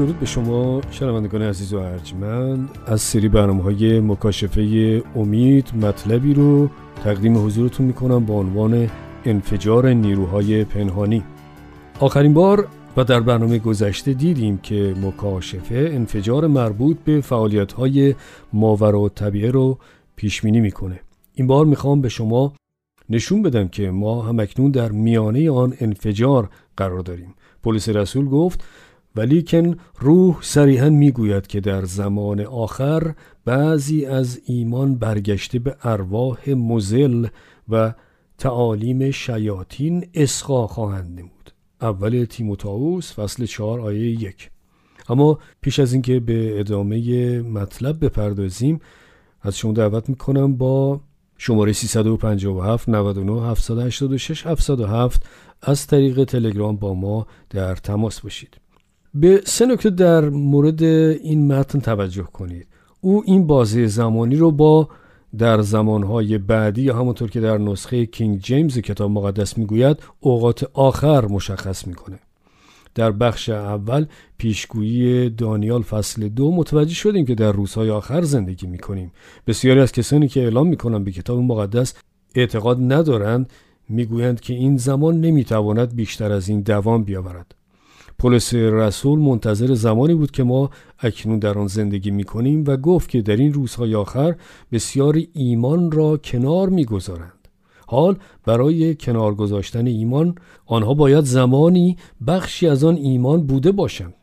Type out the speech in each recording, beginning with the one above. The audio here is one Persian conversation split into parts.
درود به شما شنوندگان عزیز و ارجمند. از سری برنامه های مکاشفه امید مطلبی رو تقدیم حضورتون می‌کنم با عنوان انفجار نیروهای پنهانی. آخرین بار و در برنامه گذشته دیدیم که مکاشفه انفجار مربوط به فعالیت های ماورا و طبیعه رو پیشبینی می‌کنه. این بار می‌خوام به شما نشون بدم که ما همکنون در میانه آن انفجار قرار داریم. پلیس رسول گفت ولیکن روح صریحا می‌گوید که در زمان آخر بعضی از ایمان برگشته به ارواح مزل و تعالیم شیاطین اسقا خواهند نمود. اول تیموتائوس فصل 4 آیه یک. اما پیش از اینکه به ادامه مطلب بپردازیم از شما دعوت می‌کنم با شماره 357 99 786 707 از طریق تلگرام با ما در تماس باشید. به سه نکته در مورد این متن توجه کنید. او این بازی زمانی رو با در زمانهای بعدی یا همونطور که در نسخه کینگ جیمز کتاب مقدس می‌گوید اوقات آخر مشخص می‌کنه. در بخش اول پیشگویی دانیال فصل دو متوجه شدیم که در روزهای آخر زندگی می‌کنیم. بسیاری از کسانی که اعلام می‌کنن به کتاب مقدس اعتقاد ندارند می‌گویند که این زمان نمی‌تواند بیشتر از این دوام بیاورد. پولس رسول منتظر زمانی بود که ما اکنون در آن زندگی می کنیم و گفت که در این روزهای آخر بسیاری ایمان را کنار می گذارند. حال برای کنار گذاشتن ایمان آنها باید زمانی بخشی از آن ایمان بوده باشند.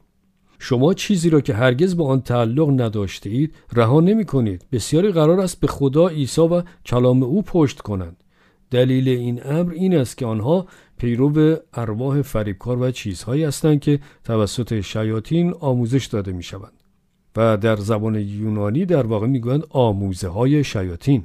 شما چیزی را که هرگز به آن تعلق نداشته اید رها نمی کنید. بسیاری قرار است به خدا عیسی و کلام او پشت کنند. دلیل این امر این است که آنها پیرو ارواح فریبکار و چیزهایی هستند که توسط شیاطین آموزش داده می شوند و در زبان یونانی در واقع می‌گویند آموزه های شیاطین.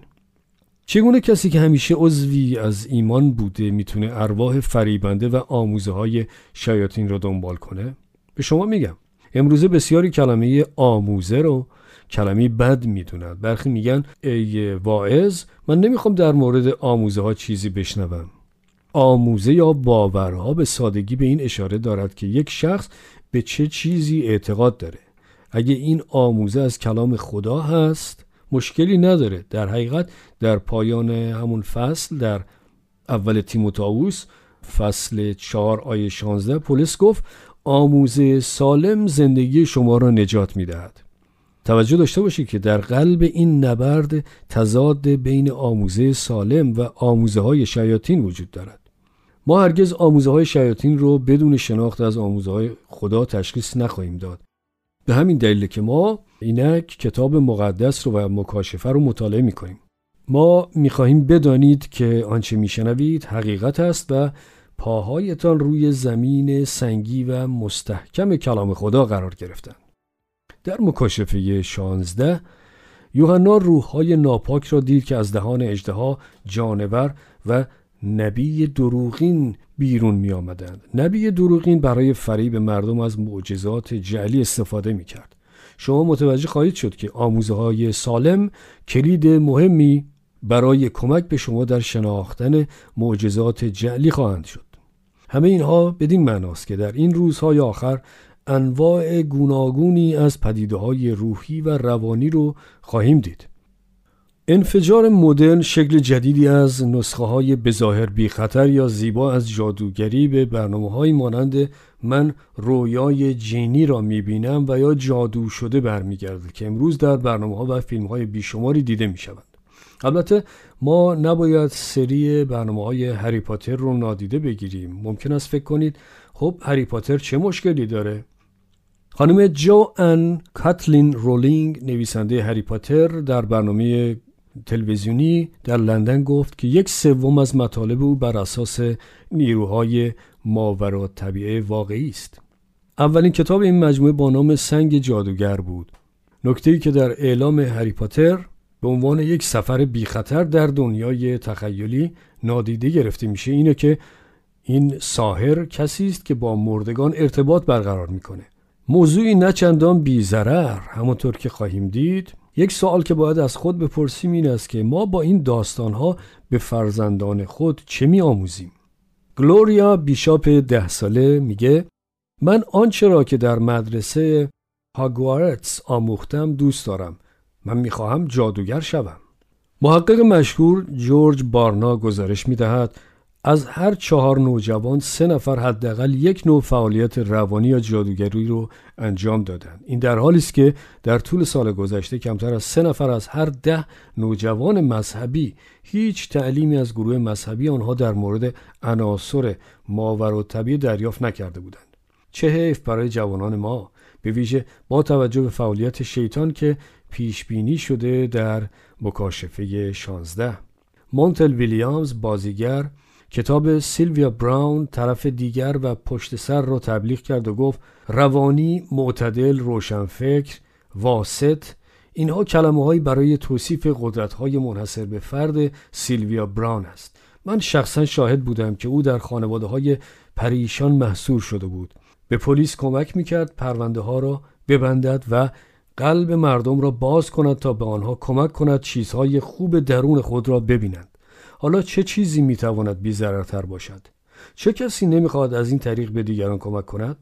چگونه کسی که همیشه عضوی از ایمان بوده می‌تونه ارواح فریبنده و آموزه های شیاطین رو دنبال کنه؟ به شما میگم. امروزه بسیاری کلمه آموزه رو کلمه بد می‌دونند. برخی میگن ای واعظ من نمی‌خوام در مورد آموزه ها چیزی بشنوم. آموزه یا باورها به سادگی به این اشاره دارد که یک شخص به چه چیزی اعتقاد داره. اگه این آموزه از کلام خدا هست مشکلی نداره. در حقیقت در پایان همون فصل در اول تیموتائوس فصل 4 آیه 16 پلیس گفت آموزه سالم زندگی شما را نجات می‌دهد. توجه داشته باشید که در قلب این نبرد تضاد بین آموزه سالم و آموزه های شیاطین وجود دارد. ما هرگز آموزه های شیاطین رو بدون شناخت از آموزه های خدا تشخیص نخواهیم داد. به همین دلیل که ما اینک کتاب مقدس رو و مکاشفه رو مطالعه می‌کنیم. ما می‌خواهیم بدانید که آنچه میشنوید حقیقت است و پاهایتان روی زمین سنگی و مستحکم کلام خدا قرار گرفتن. در مکاشفه 16 یوحنا روحهای ناپاک را دید که از دهان اجدها جانور و نبی دروغین بیرون می آمدند. نبی دروغین برای فریب مردم از معجزات جعلی استفاده می کرد. شما متوجه خواهید شد که آموزه های سالم کلید مهمی برای کمک به شما در شناختن معجزات جعلی خواهند شد. همه اینها بدین معناست که در این روزهای آخر انواع گوناگونی از پدیده های روحی و روانی رو خواهیم دید. انفجار مدرن شکل جدیدی از نسخه های بظاهر بی خطر یا زیبا از جادوگری به برنامه های مانند من رویای جینی را می‌بینم و یا جادو شده برمیگرده که امروز در برنامه ها و فیلم های بیشماری دیده می شود. البته ما نباید سری برنامه های هری پاتر رو نادیده بگیریم ممکن است فکر کنید خب هری پاتر چه مشکلی داره خانم جو ان کاتلین رولینگ نویسنده هری پاتر در برنامه تلویزیونی در لندن گفت که یک سوم از مطالب او بر اساس نیروهای ماورا طبیعه واقعی است. اولین کتاب این مجموعه با نام سنگ جادوگر بود. نکته که در اعلام هری پاتر به عنوان یک سفر بی خطر در دنیای تخیلی نادیده گرفته میشه اینه که این ساهر کسی است که با مردگان ارتباط برقرار می‌کنه. موضوعی نه چندان بی ضرر همونطور که خواهیم دید یک سوال که باید از خود بپرسیم این است که ما با این داستانها به فرزندان خود چه می آموزیم؟ گلوریا بیشاپ ده ساله میگه من آنچه را که در مدرسه هاگوارتس آموختم دوست دارم من می‌خواهم جادوگر شوم محقق مشهور جورج بارنا گزارش می‌دهد از هر چهار نوجوان سه نفر حداقل یک نوع فعالیت روانی یا جادوگری رو انجام دادند. این در حالی است که در طول سال گذشته کمتر از سه نفر از هر ده نوجوان مذهبی هیچ تعلیمی از گروه مذهبی آنها در مورد عناصر ماور و طبیع دریافت نکرده بودند. چه حیف برای جوانان ما. به ویژه با توجه به فعالیت شیطان که پیش بینی شده در مکاشفه 16 مونتل ویلیامز بازیگر کتاب سیلویا براون طرف دیگر و پشت سر را تبلیغ کرد و گفت روانی، معتدل، روشنفکر، واسط اینها کلمه برای توصیف قدرت های منحصر به فرد سیلویا براون است. من شخصا شاهد بودم که او در خانواده های پریشان محصور شده بود. به پلیس کمک می‌کرد پرونده ها را ببندد و قلب مردم را باز کند تا به آنها کمک کند چیزهای خوب درون خود را ببینند حالا چه چیزی می‌تواند بیزررتر باشد؟ چه کسی نمی‌خواهد از این طریق به دیگران کمک کند؟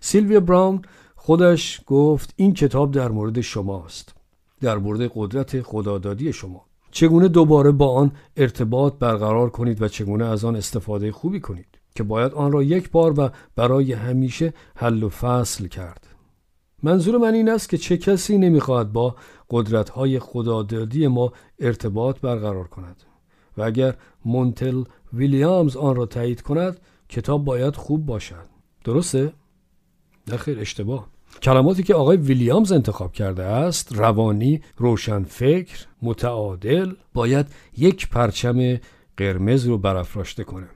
سیلویا براون خودش گفت این کتاب در مورد شماست در مورد قدرت خدادادی شما. چگونه دوباره با آن ارتباط برقرار کنید و چگونه از آن استفاده خوبی کنید که باید آن را یک بار و برای همیشه حل و فصل کرد؟ منظور من این است که چه کسی نمی‌خواهد با قدرت‌های خدادادی ما ارتباط برقرار کند. و اگر مونتل ویلیامز آن را تایید کند کتاب باید خوب باشد. درسته؟ نخیر اشتباه. کلماتی که آقای ویلیامز انتخاب کرده است روانی، روشنفکر، متعادل باید یک پرچم قرمز رو برافراشته کنه.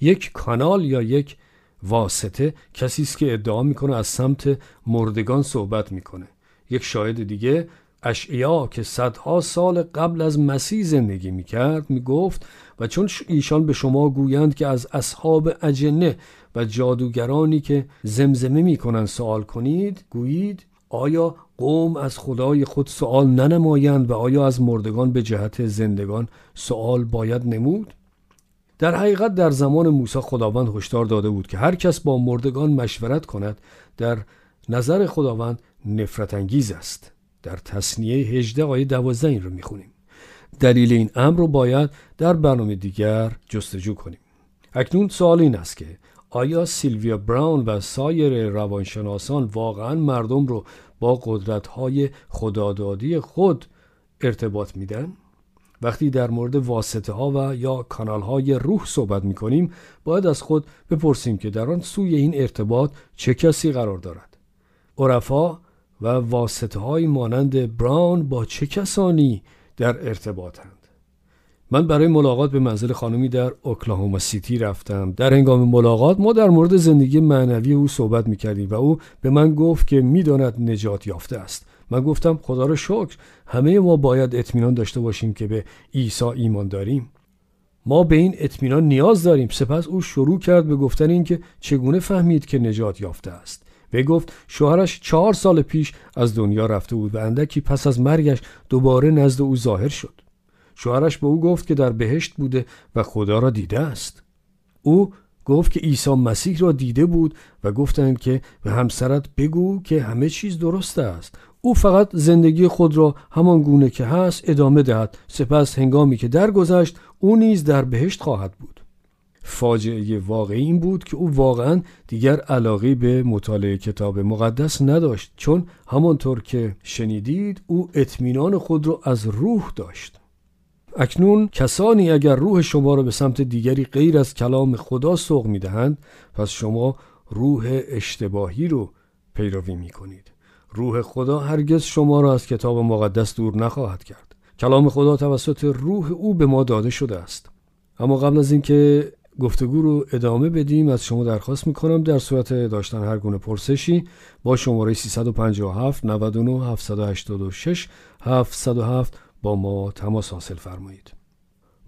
یک کانال یا یک واسطه کسی است که ادعا می‌کنه از سمت مردگان صحبت می‌کنه. یک شاهد دیگه اشعیا که صدها سال قبل از مسیح زندگی می‌کرد می‌گفت و چون ایشان به شما گویند که از اصحاب اجنه و جادوگرانی که زمزمه می‌کنند سوال کنید گویید آیا قوم از خدای خود سوال ننمایند و آیا از مردگان به جهت زندگان سوال باید نمود؟ در حقیقت در زمان موسی خداوند هشدار داده بود که هر کس با مردگان مشورت کند در نظر خداوند نفرت انگیز است. در تصنیه 18 آیه 12 این رو می‌خونیم. دلیل این امر رو باید در برنامه دیگر جستجو کنیم. اکنون سوال این است که آیا سیلویا براون و سایر روانشناسان واقعا مردم رو با قدرت‌های خدادادی خود ارتباط میدن؟ وقتی در مورد واسطه ها و یا کانال های روح صحبت می کنیم باید از خود بپرسیم که در آن سوی این ارتباط چه کسی قرار دارد. عرفا و واسطه های مانند براون با چه کسانی در ارتباطند؟ من برای ملاقات به منزل خانمی در اوکلاهوما سیتی رفتم. در هنگام ملاقات ما در مورد زندگی معنوی او صحبت می کردیم و او به من گفت که می‌داند نجات یافته است. من گفتم خدا را شکر همه ما باید اطمینان داشته باشیم که به عیسی ایمان داریم. ما به این اطمینان نیاز داریم. سپس او شروع کرد به گفتن اینکه چگونه فهمید که نجات یافته است. وی گفت شوهرش چهار سال پیش از دنیا رفته بود و اندکی پس از مرگش دوباره نزد او ظاهر شد. شوهرش به او گفت که در بهشت بوده و خدا را دیده است. او گفت که عیسی مسیح را دیده بود و گفتند که به همسرت بگو که همه چیز درست است. او فقط زندگی خود را همان گونه که هست ادامه دهد. سپس هنگامی که درگذشت او نیز در بهشت خواهد بود. فاجعه واقعی این بود که او واقعا دیگر علاقی به مطالعه کتاب مقدس نداشت چون همانطور که شنیدید او اطمینان خود را از روح داشت. اکنون کسانی اگر روح شما را به سمت دیگری غیر از کلام خدا سوق می دهند پس شما روح اشتباهی رو پیروی می کنید روح خدا هرگز شما را از کتاب مقدس دور نخواهد کرد. کلام خدا توسط روح او به ما داده شده است. اما قبل از اینکه گفتگو رو ادامه بدیم. از شما درخواست می‌کنم در صورت داشتن هر گونه پرسشی با شماره 357 99 786 707 با ما تماس حاصل فرمایید.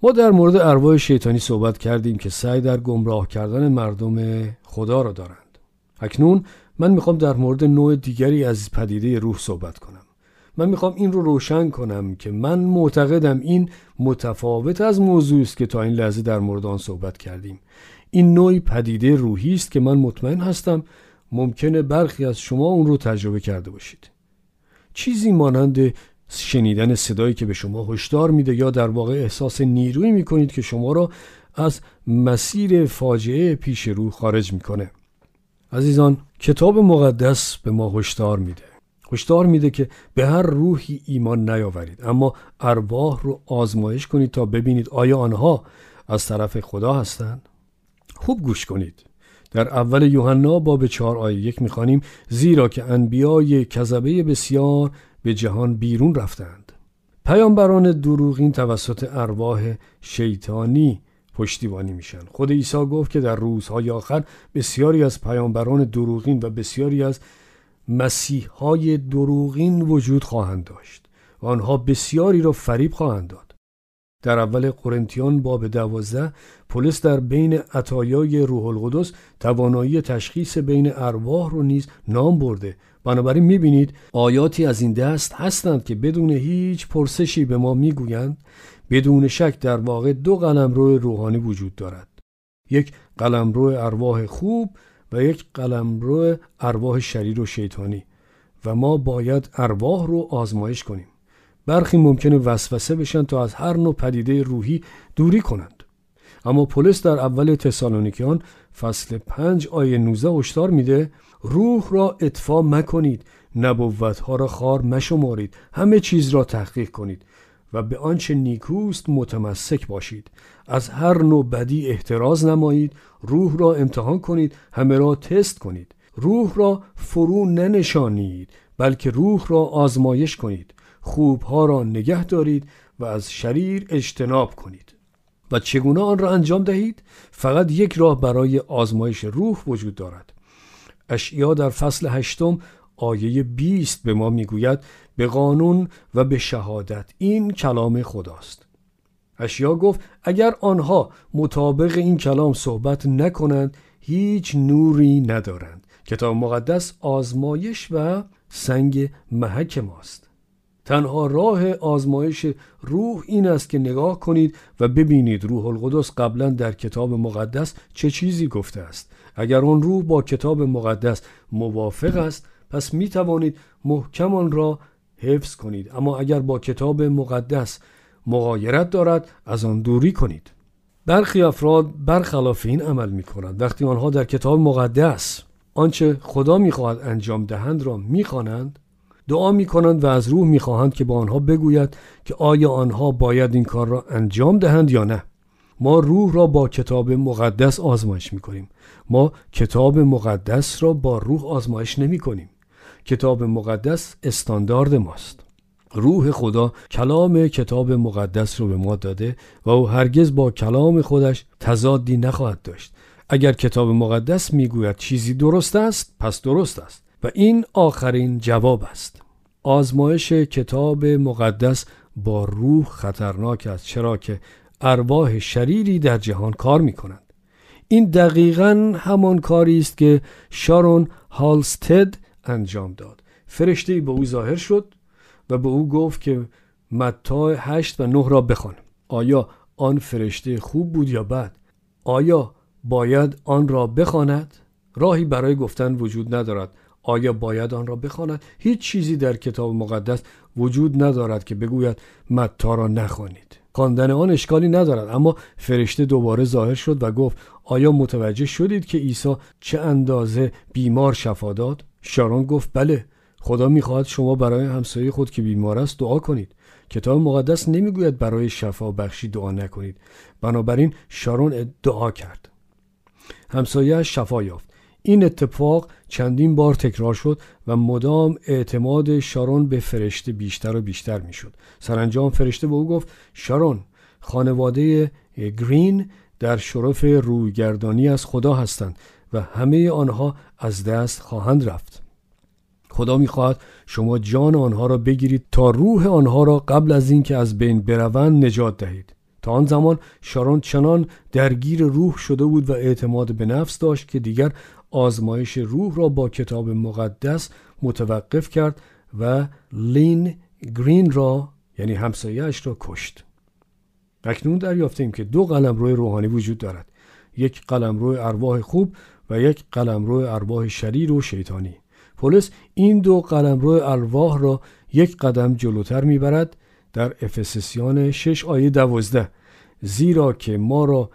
ما در مورد ارواح شیطانی صحبت کردیم که سعی در گمراه کردن مردم خدا را دارند. اکنون من می‌خوام در مورد نوع دیگری از پدیده روح صحبت کنم. من می‌خوام این رو روشن کنم که من معتقدم این متفاوت از موضوعی است که تا این لحظه در مورد آن صحبت کردیم. این نوعی پدیده روحی است که من مطمئن هستم ممکنه برخی از شما اون رو تجربه کرده باشید. چیزی مانند شنیدن صدایی که به شما هشدار میده یا در واقع احساس نیرویی می‌کنید که شما را از مسیر فاجعه پیش رو خارج می‌کنه. عزیزان کتاب مقدس به ما هشدار میده. هشدار میده که به هر روحی ایمان نیاورید. اما ارواح رو آزمایش کنید تا ببینید آیا آنها از طرف خدا هستند. خوب گوش کنید. در اول یوحنا باب چهار آیه یک می‌خوانیم زیرا که انبیای کذبه بسیار به جهان بیرون رفتند. پیامبران دروغین توسط ارواح شیطانی پشتیبانی میشن. خود عیسی گفت که در روزهای آخر بسیاری از پیامبران دروغین و بسیاری از مسیحهای دروغین وجود خواهند داشت و آنها بسیاری را فریب خواهند داد. در اول قرنتیان باب دوازده پولس در بین عطایای روح القدس توانایی تشخیص بین ارواح رو نیز نام برده. بنابراین می‌بینید آیاتی از این دست هستند که بدون هیچ پرسشی به ما می‌گویند بدون شک در واقع دو قلمرو روحانی وجود دارد. یک قلمرو ارواح خوب و یک قلمرو ارواح شریر و شیطانی و ما باید ارواح رو آزمایش کنیم. برخی ممکنه وسوسه بشن تا از هر نوع پدیده روحی دوری کنند. اما پولس در اول تسالونیکیان فصل 5 آیه 19 هشدار میده روح را اطفا مکنید نبوت ها را خار مشمارید همه چیز را تحقیق کنید و به آنچه نیکوست متمسک باشید. از هر نوع بدی احتراز نمایید روح را امتحان کنید همه را تست کنید. روح را فرو ننشانید بلکه روح را آزمایش کنید. خوبها را نگه دارید و از شریر اجتناب کنید. و چگونه آن را انجام دهید؟ فقط یک راه برای آزمایش روح وجود دارد. اشعیا در فصل هشتم آیه 20 به ما می‌گوید به قانون و به شهادت. این کلام خداست. اشیا گفت اگر آنها مطابق این کلام صحبت نکنند هیچ نوری ندارند. کتاب مقدس آزمایش و سنگ محک ماست. تنها راه آزمایش روح این است که نگاه کنید و ببینید روح القدس قبلا در کتاب مقدس چه چیزی گفته است. اگر آن روح با کتاب مقدس موافق است پس می توانید محکم آن را حفظ کنید. اما اگر با کتاب مقدس مغایرت دارد از آن دوری کنید. برخی افراد برخلاف این عمل می کنند وقتی آنها در کتاب مقدس آنچه خدا می‌خواهد انجام دهند را می‌خوانند دعا می کنند و از روح می خواهند که با آنها بگوید که آیا آنها باید این کار را انجام دهند یا نه. ما روح را با کتاب مقدس آزمایش می کنیم ما کتاب مقدس را با روح آزمایش نمی کنیم کتاب مقدس استاندارد ماست. روح خدا کلام کتاب مقدس رو به ما داده و او هرگز با کلام خودش تضادی نخواهد داشت. اگر کتاب مقدس می‌گوید چیزی درست است پس درست است و این آخرین جواب است. آزمایش کتاب مقدس با روح خطرناک است چرا که ارواح شریری در جهان کار می کنند این دقیقا همان کاری است که شارون هالستد انجام داد. فرشته به او ظاهر شد و به او گفت که متا هشت و نه را بخوان. آیا آن فرشته خوب بود یا بد؟ آیا باید آن را بخواند؟ راهی برای گفتن وجود ندارد. آیا باید آن را بخواند؟ هیچ چیزی در کتاب مقدس وجود ندارد که بگوید متا را نخوانید. خواندن آن اشکالی ندارد. اما فرشته دوباره ظاهر شد و گفت آیا متوجه شدید که عیسی چه اندازه بیمار شفا داد؟ شارون گفت بله. خدا می‌خواهد شما برای همسایه خود که بیمار است دعا کنید کتاب مقدس نمی‌گوید برای شفا بخشی دعا نکنید بنابراین شارون دعا کرد همسایه شفا یافت این اتفاق چندین بار تکرار شد و مدام اعتماد شارون به فرشته بیشتر و بیشتر می‌شد. سرانجام فرشته به او گفت شارون خانواده گرین در شرف رویگردانی از خدا هستند و همه آنها از دست خواهند رفت. خدا می‌خواهد شما جان آنها را بگیرید تا روح آنها را قبل از اینکه از بین بروند نجات دهید. تا آن زمان شارون چنان درگیر روح شده بود و اعتماد به نفس داشت که دیگر آزمایش روح را با کتاب مقدس متوقف کرد و لین گرین را یعنی همسایهاش را کشت. اکنون دریافتیم که دو قلمرو روحانی وجود دارد. یک قلمرو ارواح خوب و یک قلمرو ارواح شریر و شیطانی. پولس این دو قلمرو ارواح را یک قدم جلوتر می‌برد در افسسیان 6 آیه 12 زیرا که ما را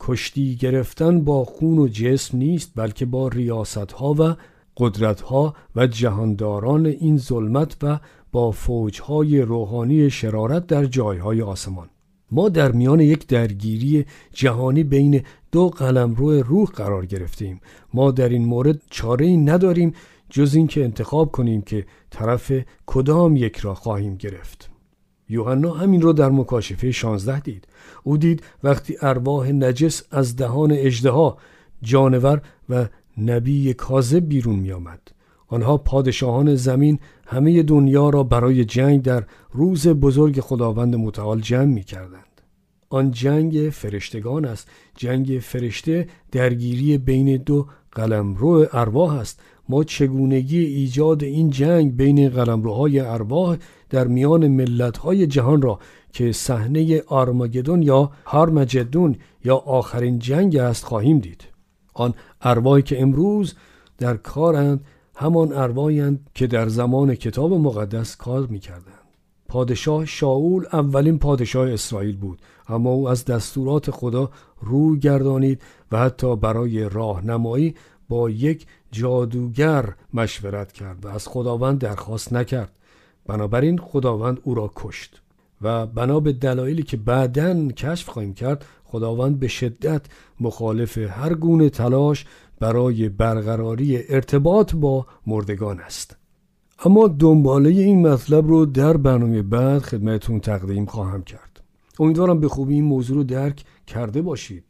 کشتی گرفتن با خون و جسم نیست بلکه با ریاست ها و قدرت ها و جهانداران این ظلمت و با فوجهای روحانی شرارت در جایهای آسمان. ما در میان یک درگیری جهانی بین دو قلمرو روح قرار گرفتیم. ما در این مورد چاره ای نداریم جز اینکه انتخاب کنیم که طرف کدام یک را خواهیم گرفت یوحنا همین را در مکاشفه 16 دید او دید وقتی ارواح نجس از دهان اجدها جانور و نبی کاذب بیرون می آمد. آنها پادشاهان زمین همه دنیا را برای جنگ در روز بزرگ خداوند متعال جمع می کردند. آن جنگ فرشتگان است جنگ فرشته درگیری بین دو قلمرو ارواح است ما چگونگی ایجاد این جنگ بین قلمروهای ارواح در میان ملتهای جهان را که صحنه آرماگدون یا هارمجدون یا آخرین جنگ است خواهیم دید. آن ارواحی که امروز در کارند همان ارواحی که در زمان کتاب مقدس کار می‌کردند. پادشاه شاول اولین پادشاه اسرائیل بود اما او از دستورات خدا رو گردانید و حتی برای راهنمایی با یک جادوگر مشورت کرد و از خداوند درخواست نکرد. بنابراین خداوند او را کشت و بنا به دلایلی که بعدا کشف خواهیم کرد خداوند به شدت مخالف هر گونه تلاش برای برقراری ارتباط با مردگان است. اما دنباله این مطلب رو در برنامه بعد خدمتون تقدیم خواهم کرد. امیدوارم به خوبی این موضوع رو درک کرده باشید.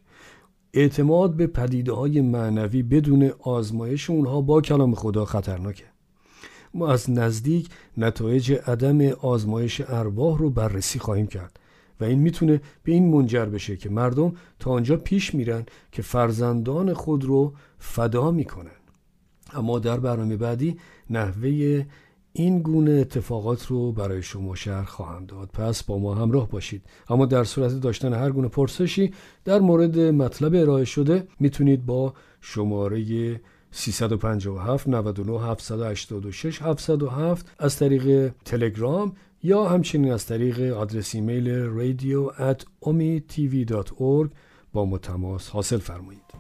اعتماد به پدیده های معنوی بدون آزمایش اونها با کلام خدا خطرناکه. ما از نزدیک نتایج عدم آزمایش ارواح رو بررسی خواهیم کرد و این می‌تونه به این منجر بشه که مردم تا آنجا پیش میرن که فرزندان خود رو فدا می‌کنن. اما در برنامه بعدی نحوه این گونه اتفاقات رو برای شما شهر خواهم داد. پس با ما همراه باشید. اما در صورت داشتن هر گونه پرسشی در مورد مطلب ارائه شده می‌تونید با شماره 357 99 786 707 از طریق تلگرام یا همچنین از طریق آدرس ایمیل radio at با ما تماس حاصل فرمایید.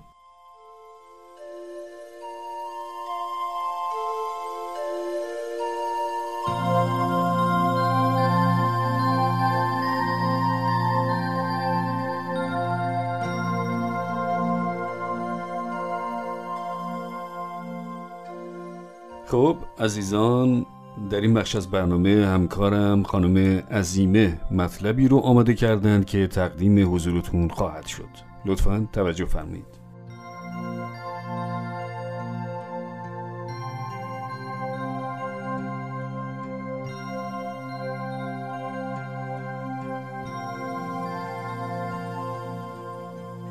خب عزیزان در این بخش از برنامه همکارم خانم عزیمه مطلبی رو آماده کردند که تقدیم حضورتون خواهد شد. لطفا توجه فرمایید.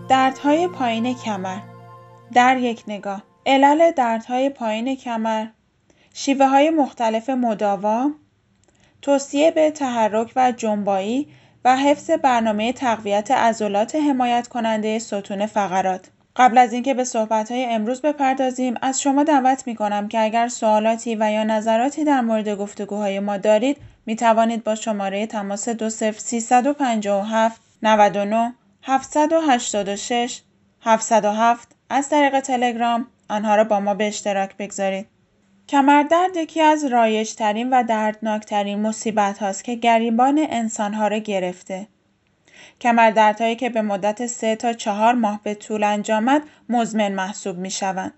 دردهای پایین کمر. در یک نگاه. علل دردهای پایین کمر. شیوه های مختلف مداوا توصیه به تحرک و جنبایی و حفظ برنامه تقویت عضلات حمایت کننده ستون فقرات قبل از اینکه به صحبت های امروز بپردازیم از شما دعوت می کنم که اگر سوالاتی و یا نظراتی در مورد گفتگوهای ما دارید می توانید با شماره تماس 20357 99 786 707 از طریق تلگرام آنها را با ما به اشتراک بگذارید. کمردرد یکی از رایجترین و دردناکترین مصیبت هاست که گریبان انسانها را گرفته. کمردردهایی که به مدت سه تا چهار ماه به طول انجامد مزمن محسوب می شوند.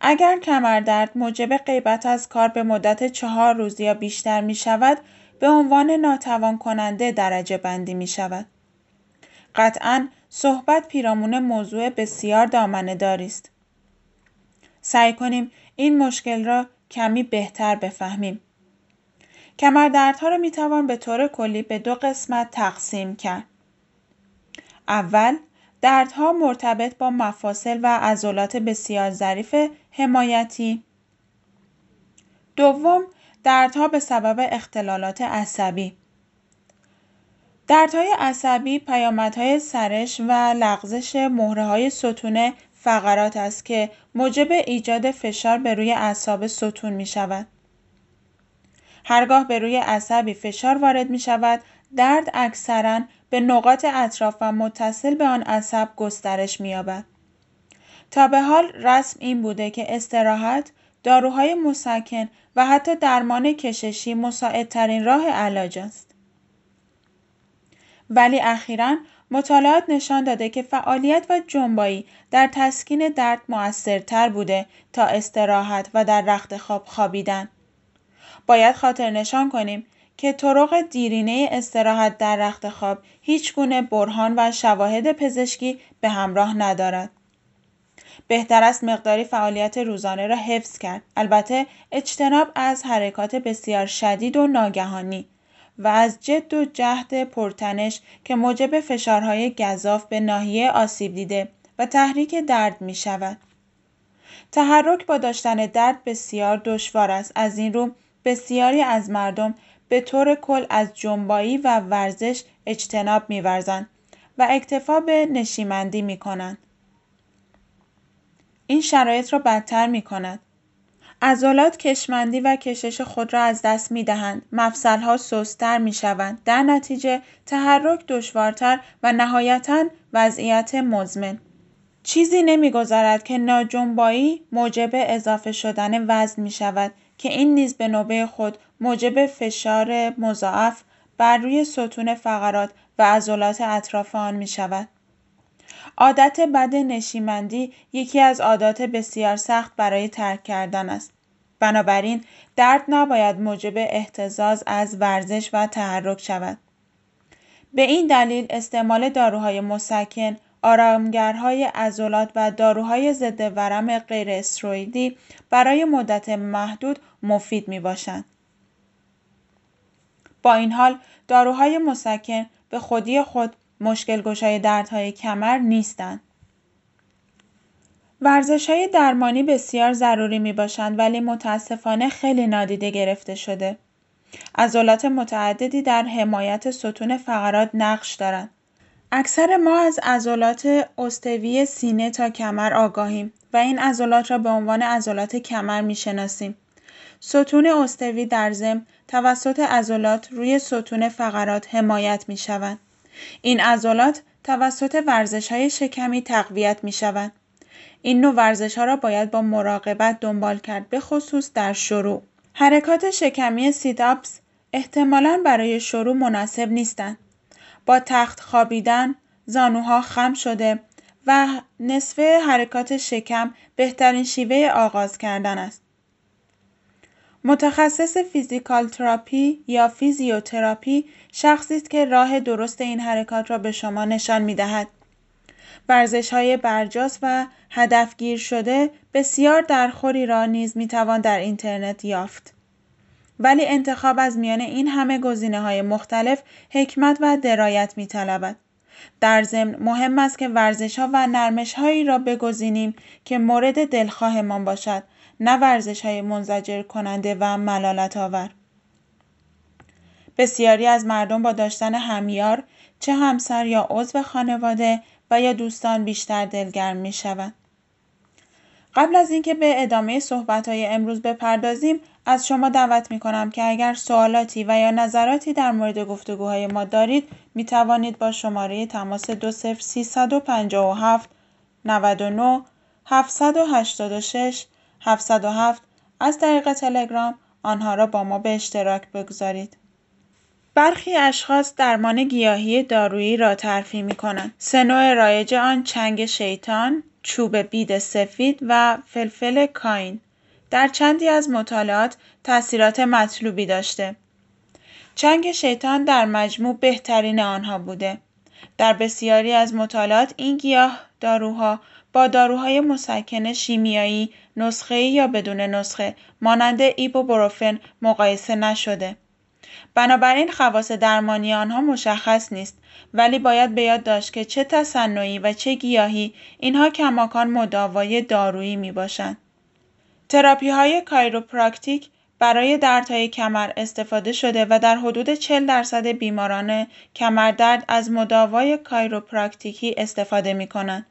اگر کمردرد موجب غیبت از کار به مدت چهار روز یا بیشتر می شود به عنوان ناتوان کننده درجه بندی می شود. قطعا صحبت پیرامون موضوع بسیار دامنه است. سعی کنیم این مشکل را کمی بهتر بفهمیم. کمردردها را می توان به طور کلی به دو قسمت تقسیم کرد. اول دردها مرتبط با مفاصل و عضلات بسیار ظریف حمایتی دوم دردها به سبب اختلالات عصبی دردهای عصبی پیامدهای سرش و لغزش مهره های ستون فقرات است که موجب ایجاد فشار به روی اعصاب ستون می شود. هرگاه به روی عصبی فشار وارد می شود درد اکثرا به نقاط اطراف و متصل به آن عصب گسترش می‌یابد. تا به حال رسم این بوده که استراحت، داروهای مسکن و حتی درمان کششی مساعدترین راه علاج است. ولی اخیرا مطالعات نشان داده که فعالیت و جنبایی در تسکین درد موثرتر بوده تا استراحت و در رخت خواب خوابیدن. باید خاطر نشان کنیم که طرق دیرینه استراحت در رخت خواب هیچ گونه برهان و شواهد پزشکی به همراه ندارد. بهتر است مقداری فعالیت روزانه را حفظ کرد. البته اجتناب از حرکات بسیار شدید و ناگهانی و از جد و جهد پرتنش که موجب فشارهای گذاف به ناحیه آسیب دیده و تحریک درد می شود. تحرک با داشتن درد بسیار دشوار است. از این رو بسیاری از مردم به طور کل از جنبایی و ورزش اجتناب می‌ورزند و اکتفا به نشیمندی می‌کنند. این شرایط را بدتر می کند. عضلات کشمندی و کشش خود را از دست می دهند. مفصلها سستر می شوند. در نتیجه تحرک دشوارتر و نهایتا وضعیت مزمن. چیزی نمیگذرد که ناجنبایی موجب اضافه شدن وزن می شود که این نیز به نوبه خود موجب فشار مضاعف بر روی ستون فقرات و عضلات اطراف آن می شود. عادت بد نشیمندی یکی از عادات بسیار سخت برای ترک کردن است. بنابراین درد نباید موجب احتزاز از ورزش و تحرک شود. به این دلیل استعمال داروهای مسکن، آرامگرهای عضلات و داروهای ضد ورم غیر استروئیدی برای مدت محدود مفید می باشند. با این حال داروهای مسکن به خودی خود مشکل گشای دردهای کمر نیستند. ورزش های درمانی بسیار ضروری می باشند ولی متاسفانه خیلی نادیده گرفته شده. عضلات متعددی در حمایت ستون فقرات نقش دارند. اکثر ما از عضلات استوی سینه تا کمر آگاهیم و این عضلات را به عنوان عضلات کمر می شناسیم. ستون استوی در ضمن توسط عضلات روی ستون فقرات حمایت می شوند. این عضلات توسط ورزش های شکمی تقویت می شوند. این نوع ورزش ها را باید با مراقبت دنبال کرد به خصوص در شروع. حرکات شکمی سیتاپس احتمالاً برای شروع مناسب نیستند. با تخت خوابیدن، زانوها خم شده و نصفه حرکات شکم بهترین شیوه آغاز کردن است. متخصص physical therapy یا فیزیوتراپی شخصی است که راه درست این حرکات را به شما نشان می دهد. ورزش های برجاست و هدفگیر شده بسیار درخوری را نیز می توان در اینترنت یافت. ولی انتخاب از میان این همه گزینه های مختلف حکمت و درایت می طلبد. در ضمن مهم است که ورزش ها و نرمش هایی را بگزینیم که مورد دلخواهمان باشد نه ورزش های منزجر کننده و ملالت آور. بسیاری از مردم با داشتن همیار چه همسر یا عضو خانواده و یا دوستان بیشتر دلگرم می شوند. قبل از اینکه به ادامه صحبت های امروز بپردازیم از شما دعوت می کنم که اگر سوالاتی و یا نظراتی در مورد گفتگوهای ما دارید می توانید با شماره تماس 20357 99 786 707 از طریق تلگرام آنها را با ما به اشتراک بگذارید. برخی اشخاص درمان گیاهی دارویی را ترفیع می کنند. سه نوع رایج آن چنگ شیطان، چوب بید سفید و فلفل کاین در چندی از مطالعات تاثیرات مطلوبی داشته. چنگ شیطان در مجموع بهترین آنها بوده. در بسیاری از مطالعات این گیاه داروها با داروهای مسکن شیمیایی نسخه یا بدون نسخه مانند ایبوبروفن مقایسه نشده. بنابراین خواص درمانی آنها مشخص نیست ولی باید به یاد داشت که چه تصنعی و چه گیاهی اینها کماکان مداوای دارویی می باشند. تراپی های کایروپراکتیک برای دردهای کمر استفاده شده و در حدود 40 درصد بیماران کمردرد از مداوای chiropractic ی استفاده می کنند.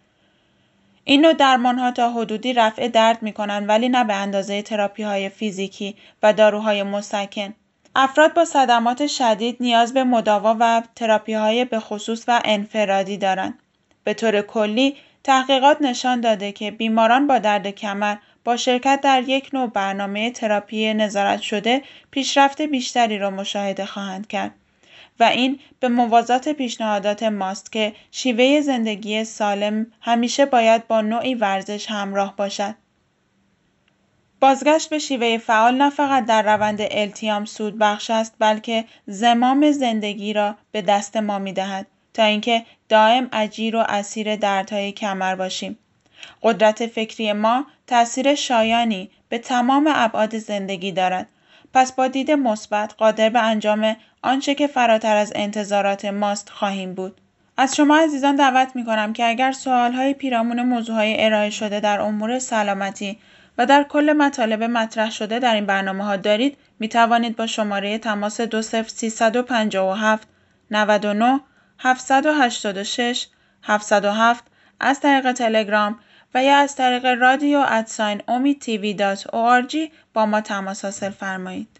این نوع درمان ها تا حدودی رفع درد می کنند ولی نه به اندازه تراپی های فیزیکی و داروهای مسکن. افراد با صدمات شدید نیاز به مداوا و تراپی های به خصوص و انفرادی دارند. به طور کلی تحقیقات نشان داده که بیماران با درد کمر با شرکت در یک نوع برنامه تراپی نظارت شده پیشرفت بیشتری را مشاهده خواهند کرد و این به موازات پیشنهادات ماست که شیوه زندگی سالم همیشه باید با نوعی ورزش همراه باشد. بازگشت به شیوه فعال نه فقط در روند التیام سود بخش است بلکه زمام زندگی را به دست ما می دهد تا اینکه دائم اجیر و اسیر دردهای کمر باشیم. قدرت فکری ما تاثیر شایانی به تمام ابعاد زندگی دارد. پس با دید مثبت قادر به انجام آنچه که فراتر از انتظارات ماست خواهیم بود. از شما عزیزان دعوت می کنم که اگر سوال های پیرامون موضوع های ارائه شده در امور سلامتی و در کل مطالب مطرح شده در این برنامه ها دارید می توانید با شماره تماس 20357 99 786 707 از طریق تلگرام و یا از طریق رادیو ادساین دات با ما تماس حاصل فرمایید.